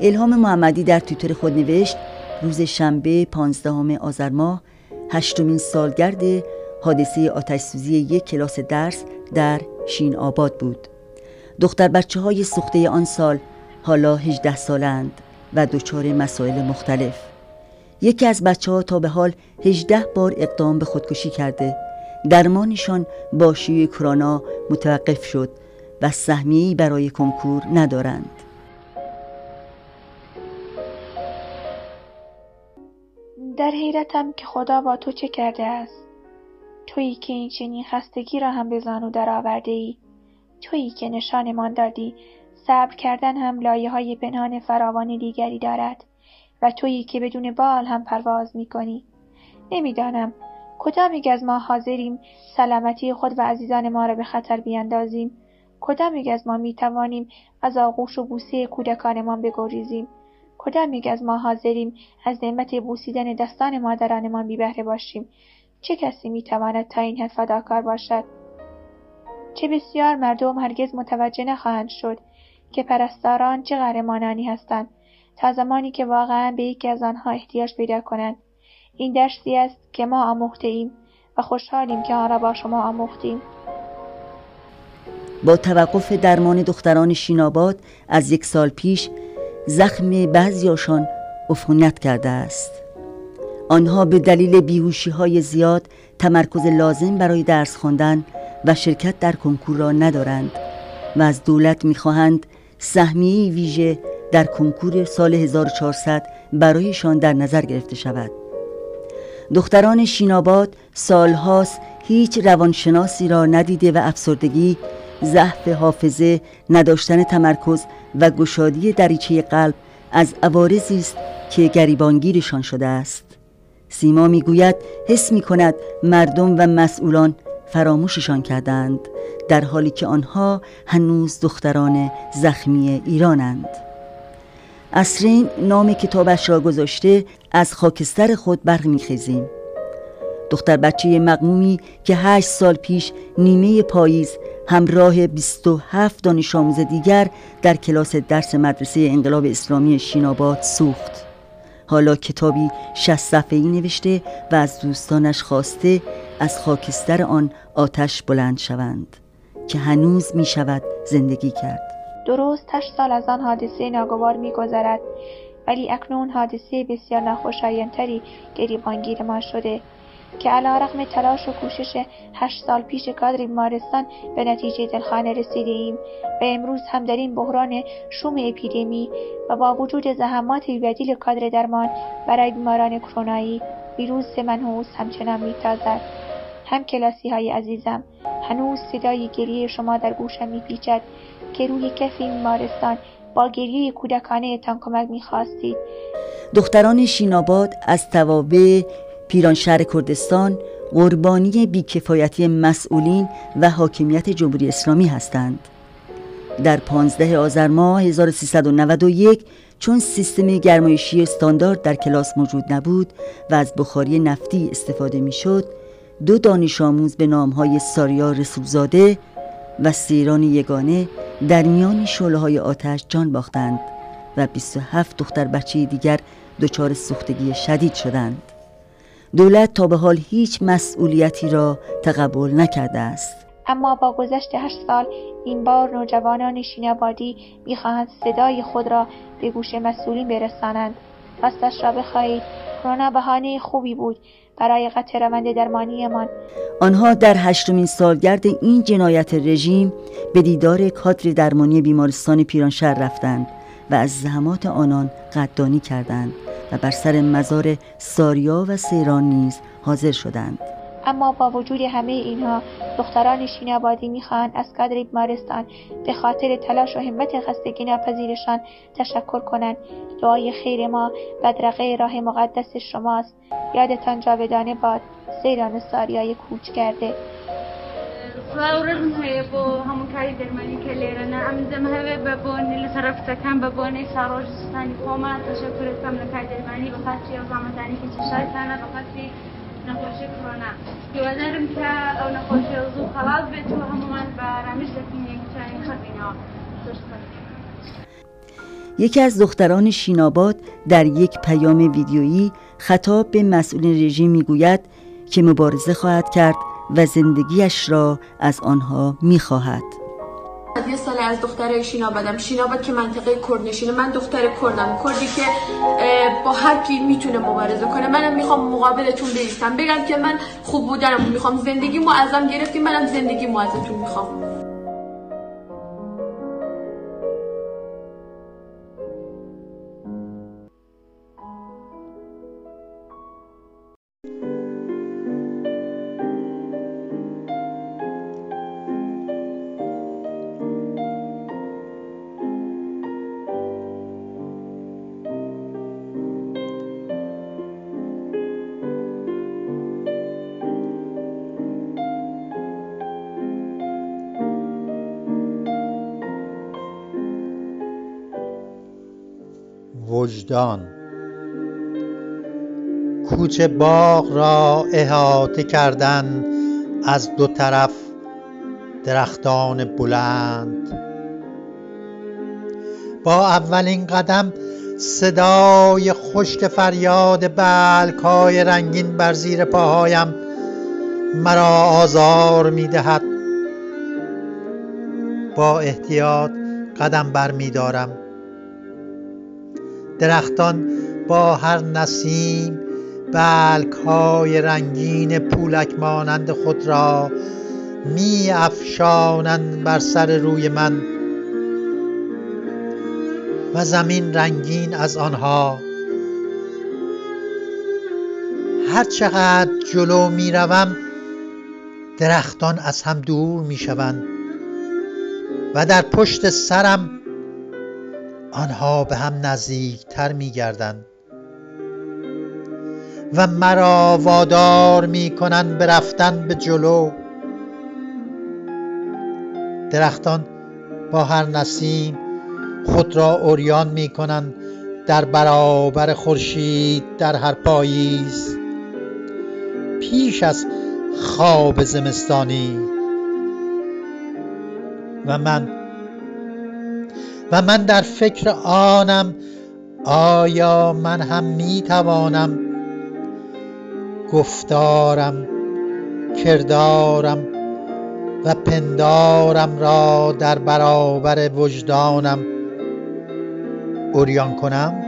الهام محمدی در تویتر خود نوشت روز شنبه 15 آذر ماه هشتمین سالگرد حادثه آتش سوزی یک کلاس درس در شین آباد بود. دختر بچه های سخته آن سال حالا 18 سالند و دچار مسائل مختلف. یکی از بچه ها تا به حال 18 بار اقدام به خودکشی کرده. درمانشان با شیوع کرونا متوقف شد و سهمیه‌ای برای کنکور ندارند. حیرتم که خدا با تو چه کرده است؟ تویی که این چنین خستگی را هم به زانو درآورده ای. تویی که نشانمان دادی. صبر کردن هم لایه های پنهان فراوان دیگری دارد. و تویی که بدون بال هم پرواز می کنی. نمی‌دانم. کدام یک از ما حاضریم سلامتی خود و عزیزان ما را به خطر بیندازیم کدام یک از ما می توانیم از آغوش و بوسه کودکانمان بگریزیم؟ کدام یک از ما حاضریم از نعمت بوسیدن دستان مادرانمان بی بهره باشیم. چه کسی می تواند تا این حد فداکار باشد؟ چه بسیار مردم هرگز متوجه نخواهند شد که پرستاران چه قهرمانانی هستند تا زمانی که واقعا به یکی از آنها احتیاج پیدا کنند. این درسی است که ما آموخته ایم و خوشحالیم که آن را با شما آموختیم. با توقف درمان دختران شیناباد از یک سال پیش زخم بعضیاشان عفونت کرده است. آنها به دلیل بیهوشی های زیاد تمرکز لازم برای درس خواندن و شرکت در کنکور را ندارند و از دولت می‌خواهند سهمیه ویژه در کنکور سال 1400 برایشان در نظر گرفته شود. دختران شیناباد سالهاست هیچ روانشناسی را ندیده و افسردگی ضعف حافظه نداشتن تمرکز و گشادی دریچه قلب از عوارضی است که گریبانگیرشان شده است. سیما می‌گوید حس می کند مردم و مسئولان فراموششان کردند در حالی که آنها هنوز دختران زخمی ایرانند. اسرین نام کتابش را گذاشته از خاکستر خود برمیخیزیم. دختر بچه مقمومی که هشت سال پیش نیمه پاییز همراه 27 دانش آموز دیگر در کلاس درس مدرسه انقلاب اسلامی شیناباد سوخت. حالا کتابی شست صفحه‌ای نوشته و از دوستانش خواسته از خاکستر آن آتش بلند شوند که هنوز می شود زندگی کرد. درست هشت سال از آن حادثه ناگوار میگذرد ولی اکنون حادثه بسیار ناخوشایندتری گریبانگیر ما شده. که رقم تلاش و کوشش هشت سال پیش کادر بیمارستان به نتیجه دلخانه رسیده ایم و امروز هم در این بحران شوم اپیدمی و با وجود زحمات بیبدیل کادر درمان برای بیماران کرونایی ویروس منحوس همچنان میتازد. هم کلاسی های عزیزم هنوز صدای گریه شما در گوشم میپیچد که روی کف بیمارستان با گریه کودکانه تان کمک می‌خواستید. دختران شیناباد از توابع پیران شهر کردستان قربانی بیکفایتی مسئولین و حاکمیت جمهوری اسلامی هستند. در 15 آذر ماه 1391 چون سیستم گرمایشی استاندارد در کلاس موجود نبود و از بخاری نفتی استفاده می‌شد دو دانش آموز به نامهای ساریا رسولزاده و سیران یگانه در میان شعله های آتش جان باختند و 27 دختر بچه دیگر دچار سوختگی شدید شدند. دولت تا به حال هیچ مسئولیتی را تقبل نکرده است. اما با گذشت هشت سال این بار نوجوانان شینابادی می‌خواهند صدای خود را به گوش مسئولین برسانند. راستش را بخواهید. کرونا بهانه خوبی بود برای قطع روند درمانیمان. آنها در هشتمین سالگرد این جنایت رژیم به دیدار کادر درمانی بیمارستان پیرانشهر رفتند و از زحمات آنان قدردانی کردند. و بر سر مزار ساریا و سیران نیز حاضر شدند. اما با وجود همه اینها دختران شینابادی می‌خواهند از کادر بیمارستان به خاطر تلاش و همت خستگی ناپذیرشان تشکر کنند. دعای خیر ما بدرقه راه مقدس شماست. یادتان جاودانه باد سیران ساریای کوچ کرده هەیە بۆ هەموو کاری لێرەنا ئەم دەم هەوێ بە بۆنی لە سەرفتەکان بە بۆنەی ساڕۆژستانی خۆمان تەشەکرەکەم لە کار دەرمانی بە خاطری ئەوزامەتانی کە چشایتانە بە خاطری نەخۆشی کۆنا هیوادارم کە ئەو نەخۆشی زوو خەڵات بێت و هەمومان بە ئارامیش دەتین یەکچانی خەبینەوە یکی از دختران شیناباد در یک پیام ویدیویی خطاب به مسئول رژیم می‌گوید که مبارزه خواهد کرد و زندگیش را از آنها می‌خواهد. یه سال از دختر شینابادم شیناباد که منطقه کردنشینه من دختر کردم. کردی که با هر کی می‌تونه مبارزه کنه. منم می‌خوام مقابلتون بیستم. بگم که من خوب بودنم می‌خوام زندگی مو ازم گرفتیم. منم زندگی مو ازتون می‌خوام. وجدان. کوچه باغ را احاطه کردن از دو طرف درختان بلند. با اولین قدم صدای خشک فریاد بلکای رنگین بر زیر پاهایم مرا آزار می دهد با احتیاط قدم بر دارم درختان با هر نسیم بلک های رنگین پولک مانند خود را می افشانند بر سر روی من و زمین رنگین از آنها. هر چقدر جلو می روم درختان از هم دور می شوند و در پشت سرم آنها به هم نزدیکتر می گردند و مرا وادار می کنند به رفتن به جلو. درختان با هر نسیم خود را اوریان می کنند در برابر خورشید در هر پاییز. پیش از خواب زمستانی و من و من در فکر آنم آیا من هم می توانم گفتارم کردارم و پندارم را در برابر وجدانم؟ اوریان کنم؟